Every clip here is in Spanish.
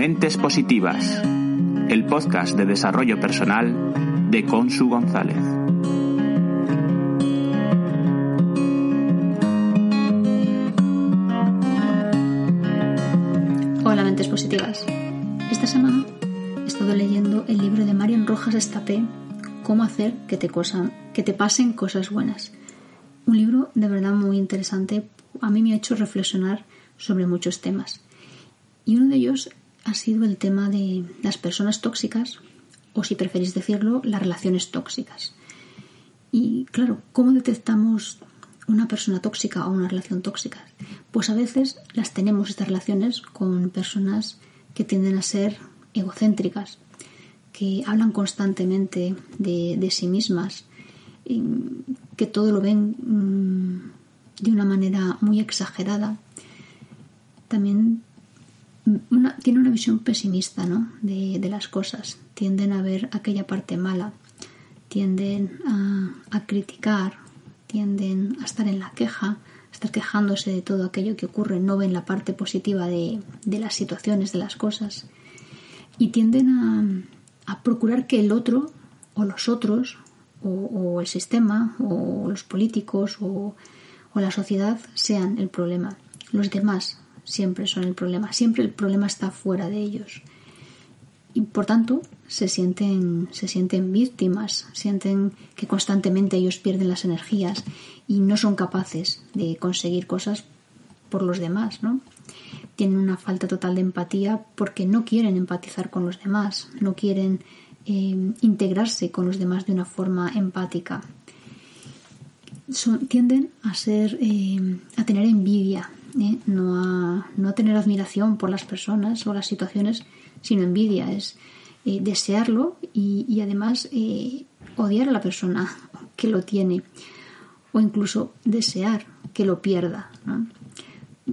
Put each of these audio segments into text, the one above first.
Mentes Positivas, el podcast de desarrollo personal de Consu González. Hola, Mentes Positivas. Esta semana he estado leyendo el libro de Marian Rojas Estapé, Cómo hacer que te, que te pasen cosas buenas. Un libro de verdad muy interesante. A mí me ha hecho reflexionar sobre muchos temas. Y uno de ellos ha sido el tema de las personas tóxicas, o si preferís decirlo, las relaciones tóxicas. Y claro, ¿cómo detectamos una persona tóxica o una relación tóxica? Pues a veces las tenemos estas relaciones con personas que tienden a ser egocéntricas, que hablan constantemente de, sí mismas, que todo lo ven mm, de una manera muy exagerada. También tiene una visión pesimista ¿no? de, las cosas. Tienden a ver aquella parte mala, tienden a, criticar, tienden a estar en la queja, a estar quejándose de todo aquello que ocurre, no ven la parte positiva de, las situaciones, de las cosas. Y tienden a, procurar que el otro o los otros o, el sistema o los políticos o la sociedad sean el problema. Los demás siempre son el problema, siempre el problema está fuera de ellos. Y por tanto, se sienten, se sienten víctimas, sienten que constantemente ellos pierden las energías y no son capaces de conseguir cosas por los demás, ¿no? Tienen una falta total de empatía porque no quieren empatizar con los demás, no quieren eh, integrarse con los demás de una forma empática. tienden a ser, eh, a tener envidia no, a, no tener admiración por las personas o las situaciones, sino envidia, es eh, desearlo y, además eh, odiar a la persona que lo tiene o incluso desear que lo pierda.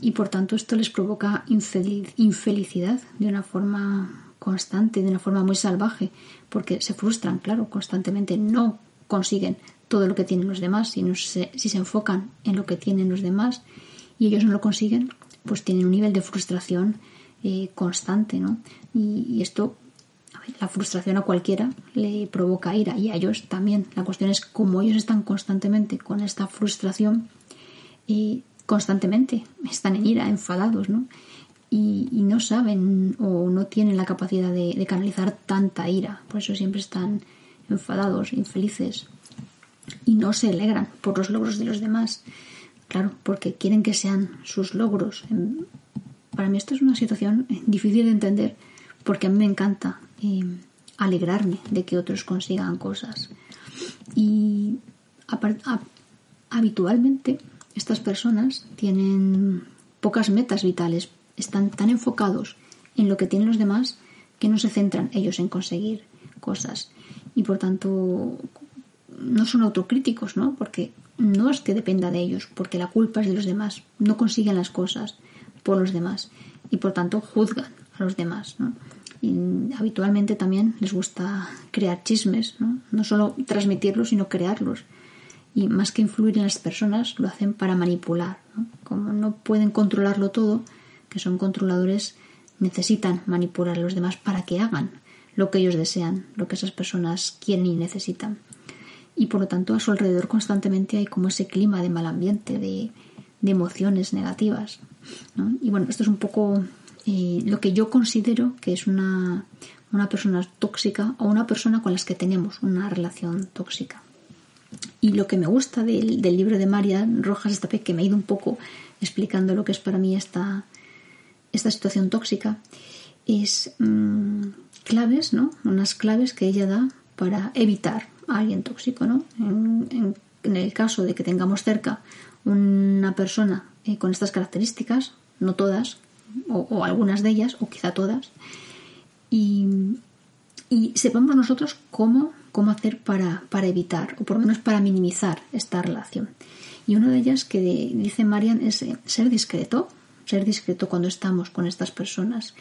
Y por tanto esto les provoca infelicidad de una forma constante, de una forma muy salvaje, porque se frustran, claro, constantemente no consiguen todo lo que tienen los demás, sino si se enfocan en lo que tienen los demás y ellos no lo consiguen, pues tienen un nivel de frustración eh, constante, ¿no? Y, esto, la frustración a cualquiera le provoca ira y a ellos también. La cuestión es cómo ellos están constantemente con esta frustración y constantemente están en ira, enfadados, ¿no? Y, no saben o no tienen la capacidad de canalizar tanta ira, por eso siempre están enfadados, infelices y no se alegran por los logros de los demás. Claro, porque quieren que sean sus logros. Para mí esto es una situación difícil de entender porque a mí me encanta eh, alegrarme de que otros consigan cosas. Y habitualmente estas personas tienen pocas metas vitales, están tan enfocados en lo que tienen los demás que no se centran ellos en conseguir cosas. Y por tanto no son autocríticos, ¿no? Porque no es que dependa de ellos, porque la culpa es de los demás. No consiguen las cosas por los demás y por tanto juzgan a los demás. Y habitualmente también les gusta crear chismes, ¿no? no solo transmitirlos, sino crearlos. Y más que influir en las personas, lo hacen para manipular. Como no pueden controlarlo todo, que son controladores, necesitan manipular a los demás para que hagan lo que ellos desean, lo que esas personas quieren y necesitan y por lo tanto a su alrededor constantemente hay como ese clima de mal ambiente, de, emociones negativas. Y bueno, esto es un poco eh, lo que yo considero que es una, una persona tóxica o una persona con las que tenemos una relación tóxica. Y lo que me gusta del, libro de María Rojas Estapé, que me ha ido un poco explicando lo que es para mí esta, esta situación tóxica, es mm, claves, ¿no? Unas claves que ella da para evitar alguien tóxico, ¿no? En, el caso de que tengamos cerca una persona eh, con estas características, no todas, o, algunas de ellas, o quizá todas, y, sepamos nosotros cómo, cómo hacer para, para, evitar, o por lo menos para minimizar esta relación. Y una de ellas que dice Marian es eh, ser discreto, ser discreto cuando estamos con estas personas,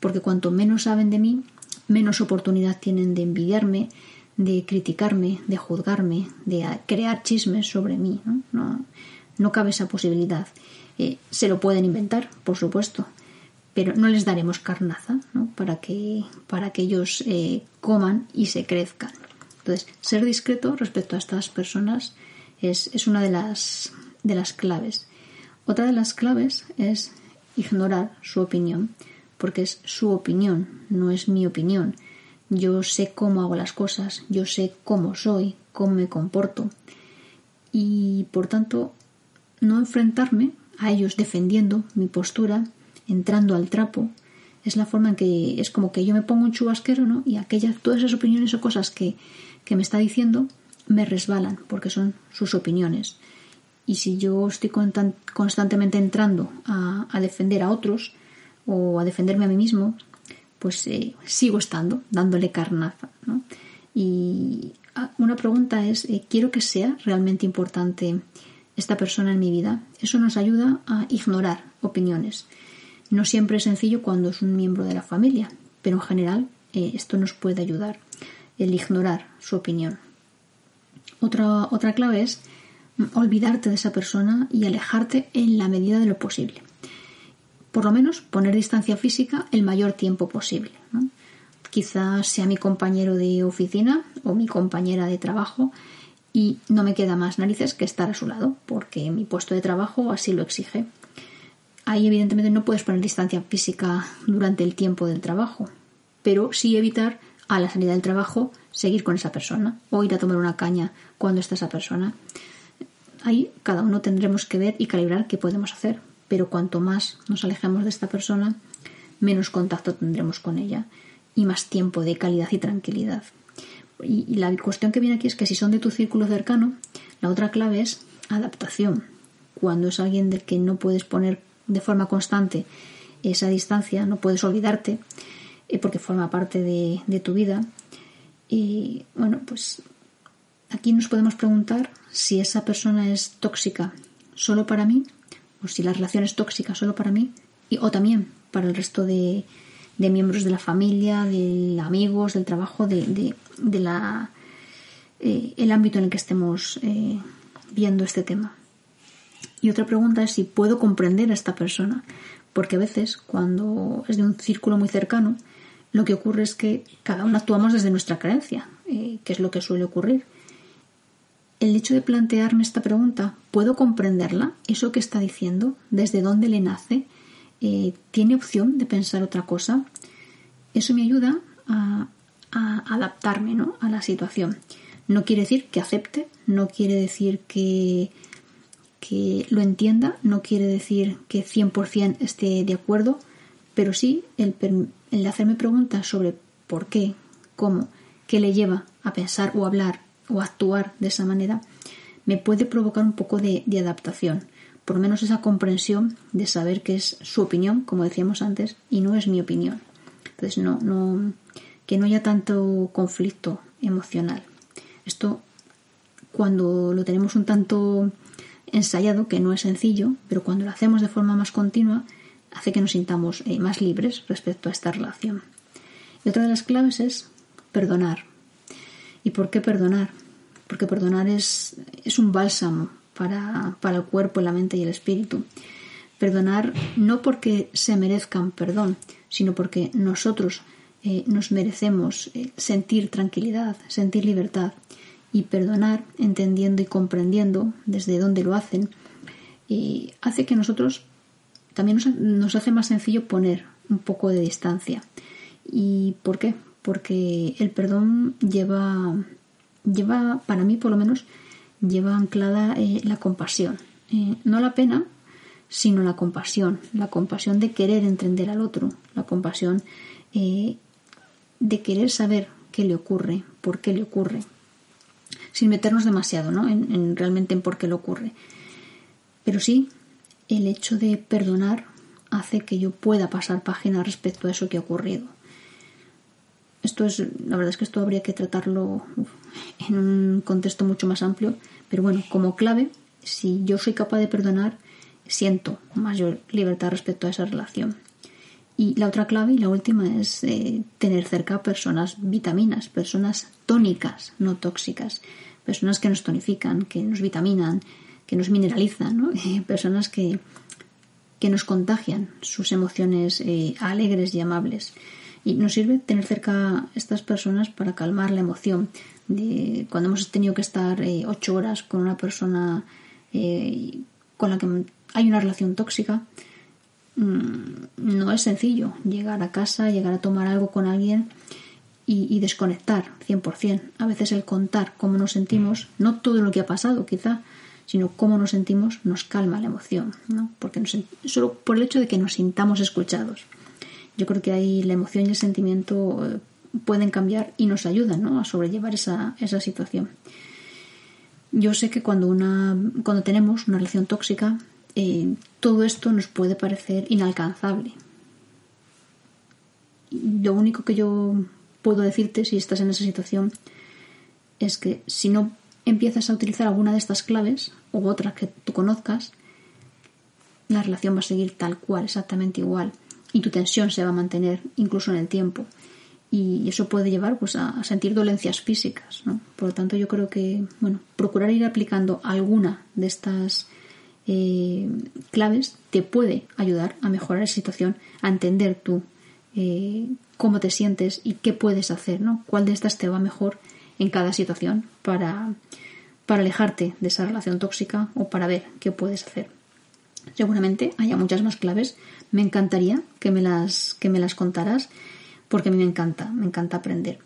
porque cuanto menos saben de mí, menos oportunidad tienen de envidiarme, de criticarme, de juzgarme, de crear chismes sobre mí. No, no, cabe esa posibilidad. Eh, se lo pueden inventar, por supuesto, pero no les daremos carnaza para, que, para que ellos eh, coman y se crezcan. Entonces, ser discreto respecto a estas personas es, es una de las, de las claves. Otra de las claves es ignorar su opinión, porque es su opinión, no es mi opinión. Yo sé cómo hago las cosas, yo sé cómo soy, cómo me comporto. Y por tanto, no enfrentarme a ellos defendiendo mi postura, entrando al trapo, es la forma en que es como que yo me pongo un chubasquero, ¿no? Y aquellas, todas esas opiniones o cosas que, que me está diciendo me resbalan, porque son sus opiniones. Y si yo estoy constantemente entrando a, defender a otros o a defenderme a mí mismo, pues eh, sigo estando dándole carnaza. Y ah, una pregunta es, eh, ¿quiero que sea realmente importante esta persona en mi vida? Eso nos ayuda a ignorar opiniones. No siempre es sencillo cuando es un miembro de la familia, pero en general eh, esto nos puede ayudar, el ignorar su opinión. Otra, otra clave es olvidarte de esa persona y alejarte en la medida de lo posible. Por lo menos poner distancia física el mayor tiempo posible. Quizás sea mi compañero de oficina o mi compañera de trabajo y no me queda más narices que estar a su lado, porque mi puesto de trabajo así lo exige. Ahí evidentemente no puedes poner distancia física durante el tiempo del trabajo, pero sí evitar a la salida del trabajo seguir con esa persona o ir a tomar una caña cuando está esa persona. Ahí cada uno tendremos que ver y calibrar qué podemos hacer, pero cuanto más nos alejemos de esta persona, menos contacto tendremos con ella y más tiempo de calidad y tranquilidad. Y, la cuestión que viene aquí es que si son de tu círculo cercano, la otra clave es adaptación. Cuando es alguien del que no puedes poner de forma constante esa distancia, no puedes olvidarte, eh, porque forma parte de, de tu vida. Y bueno, pues aquí nos podemos preguntar si esa persona es tóxica solo para mí o si la relación es tóxica solo para mí y, o también para el resto de, miembros de la familia, de amigos, del trabajo, de, la, eh, el ámbito en el que estemos eh, viendo este tema. Y otra pregunta es si puedo comprender a esta persona, porque a veces cuando es de un círculo muy cercano, lo que ocurre es que cada uno actuamos desde nuestra creencia, eh, que es lo que suele ocurrir el hecho de plantearme esta pregunta, ¿puedo comprenderla? ¿Eso que está diciendo? ¿Desde dónde le nace? Eh, ¿Tiene opción de pensar otra cosa? Eso me ayuda a, adaptarme a la situación. No quiere decir que acepte, no quiere decir que, que lo entienda, no quiere decir que 100% esté de acuerdo, pero sí el, el hacerme preguntas sobre por qué, cómo, qué le lleva a pensar o hablar o actuar de esa manera me puede provocar un poco de, adaptación, por lo menos esa comprensión de saber que es su opinión, como decíamos antes, y no es mi opinión. Entonces, no, no, que no haya tanto conflicto emocional. Esto, cuando lo tenemos un tanto ensayado, que no es sencillo, pero cuando lo hacemos de forma más continua, hace que nos sintamos eh, más libres respecto a esta relación. Y otra de las claves es perdonar. ¿Y por qué perdonar? Porque perdonar es, es un bálsamo para, el cuerpo, la mente y el espíritu. Perdonar no porque se merezcan perdón, sino porque nosotros eh, nos merecemos eh, sentir tranquilidad, sentir libertad y perdonar entendiendo y comprendiendo desde dónde lo hacen y hace que nosotros también nos hace más sencillo poner un poco de distancia. ¿Y por qué? Porque el perdón lleva, lleva para mí por lo menos, lleva anclada eh, la compasión. Eh, no la pena, sino la compasión. La compasión de querer entender al otro, la compasión eh, de querer saber qué le ocurre, por qué le ocurre. sin meternos demasiado ¿no? en, realmente en por qué lo ocurre. Pero sí, el hecho de perdonar hace que yo pueda pasar página respecto a eso que ha ocurrido. Esto es, la verdad es que esto habría que tratarlo en un contexto mucho más amplio, pero bueno, como clave, si yo soy capaz de perdonar, siento mayor libertad respecto a esa relación. Y la otra clave y la última es eh, tener cerca personas vitaminas, personas tónicas, no tóxicas, personas que nos tonifican, que nos vitaminan, que nos mineralizan, ¿no? personas que, que nos contagian sus emociones eh, alegres y amables. Y nos sirve tener cerca estas personas para calmar la emoción. Cuando hemos tenido que estar eh, ocho horas con una persona con la que hay una relación tóxica, Mm, no es sencillo llegar a casa, llegar a tomar algo con alguien y, desconectar 100%. A veces el contar cómo nos sentimos, no todo lo que ha pasado quizá, sino cómo nos sentimos nos calma la emoción, ¿no? Porque solo por el hecho de que nos sintamos escuchados. Yo creo que ahí la emoción y el sentimiento eh, pueden cambiar y nos ayudan a sobrellevar esa, esa situación. Yo sé que cuando, una, cuando tenemos una relación tóxica, eh, todo esto nos puede parecer inalcanzable. Lo único que yo puedo decirte si estás en esa situación es que si no empiezas a utilizar alguna de estas claves u otra que tú conozcas, la relación va a seguir tal cual, exactamente igual, y tu tensión se va a mantener incluso en el tiempo. Y eso puede llevar pues, a sentir dolencias físicas. Por lo tanto, yo creo que bueno, procurar ir aplicando alguna de estas eh, claves te puede ayudar a mejorar la situación, a entender tú eh, cómo te sientes y qué puedes hacer, ¿no? Cuál de estas te va mejor en cada situación para, para alejarte de esa relación tóxica o para ver qué puedes hacer. Seguramente haya muchas más claves. Me encantaría que me las, que me las contaras porque a mí me encanta, me encanta aprender.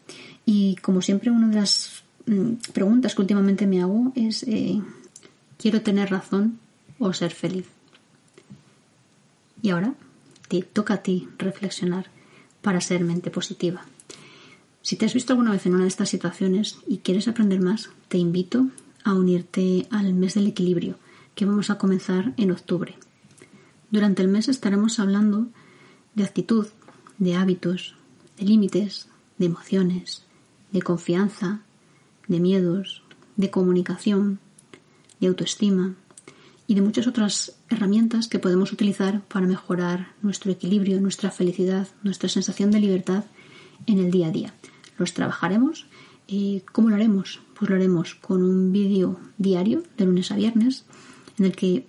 Y como siempre, una de las mm, preguntas que últimamente me hago es, eh, ¿quiero tener razón o ser feliz. Y ahora te toca a ti reflexionar para ser mente positiva. Si te has visto alguna vez en una de estas situaciones y quieres aprender más, te invito a unirte al mes del equilibrio que vamos a comenzar en octubre. Durante el mes estaremos hablando de actitud, de hábitos, de límites, de emociones, de confianza, de miedos, de comunicación, de autoestima, y de muchas otras herramientas que podemos utilizar para mejorar nuestro equilibrio, nuestra felicidad, nuestra sensación de libertad en el día a día. Los trabajaremos. Eh, ¿Cómo lo haremos? Pues lo haremos con un vídeo diario de lunes a viernes en el que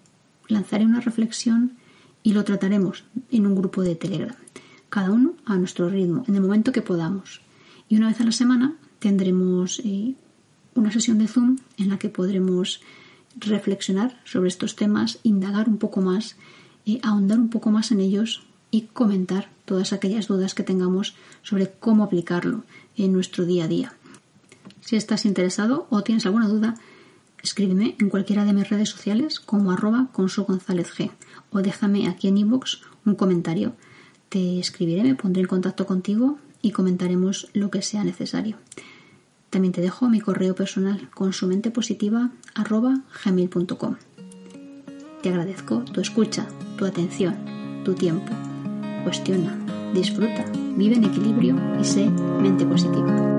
lanzaré una reflexión y lo trataremos en un grupo de Telegram, cada uno a nuestro ritmo, en el momento que podamos. Y una vez a la semana tendremos eh, una sesión de Zoom en la que podremos reflexionar sobre estos temas, indagar un poco más, eh, ahondar un poco más en ellos y comentar todas aquellas dudas que tengamos sobre cómo aplicarlo en nuestro día a día. Si estás interesado o tienes alguna duda, escríbeme en cualquiera de mis redes sociales como arroba González G o déjame aquí en inbox un comentario. Te escribiré, me pondré en contacto contigo y comentaremos lo que sea necesario. También te dejo mi correo personal con su mente positiva. Te agradezco tu escucha, tu atención, tu tiempo. Cuestiona, disfruta, vive en equilibrio y sé mente positiva.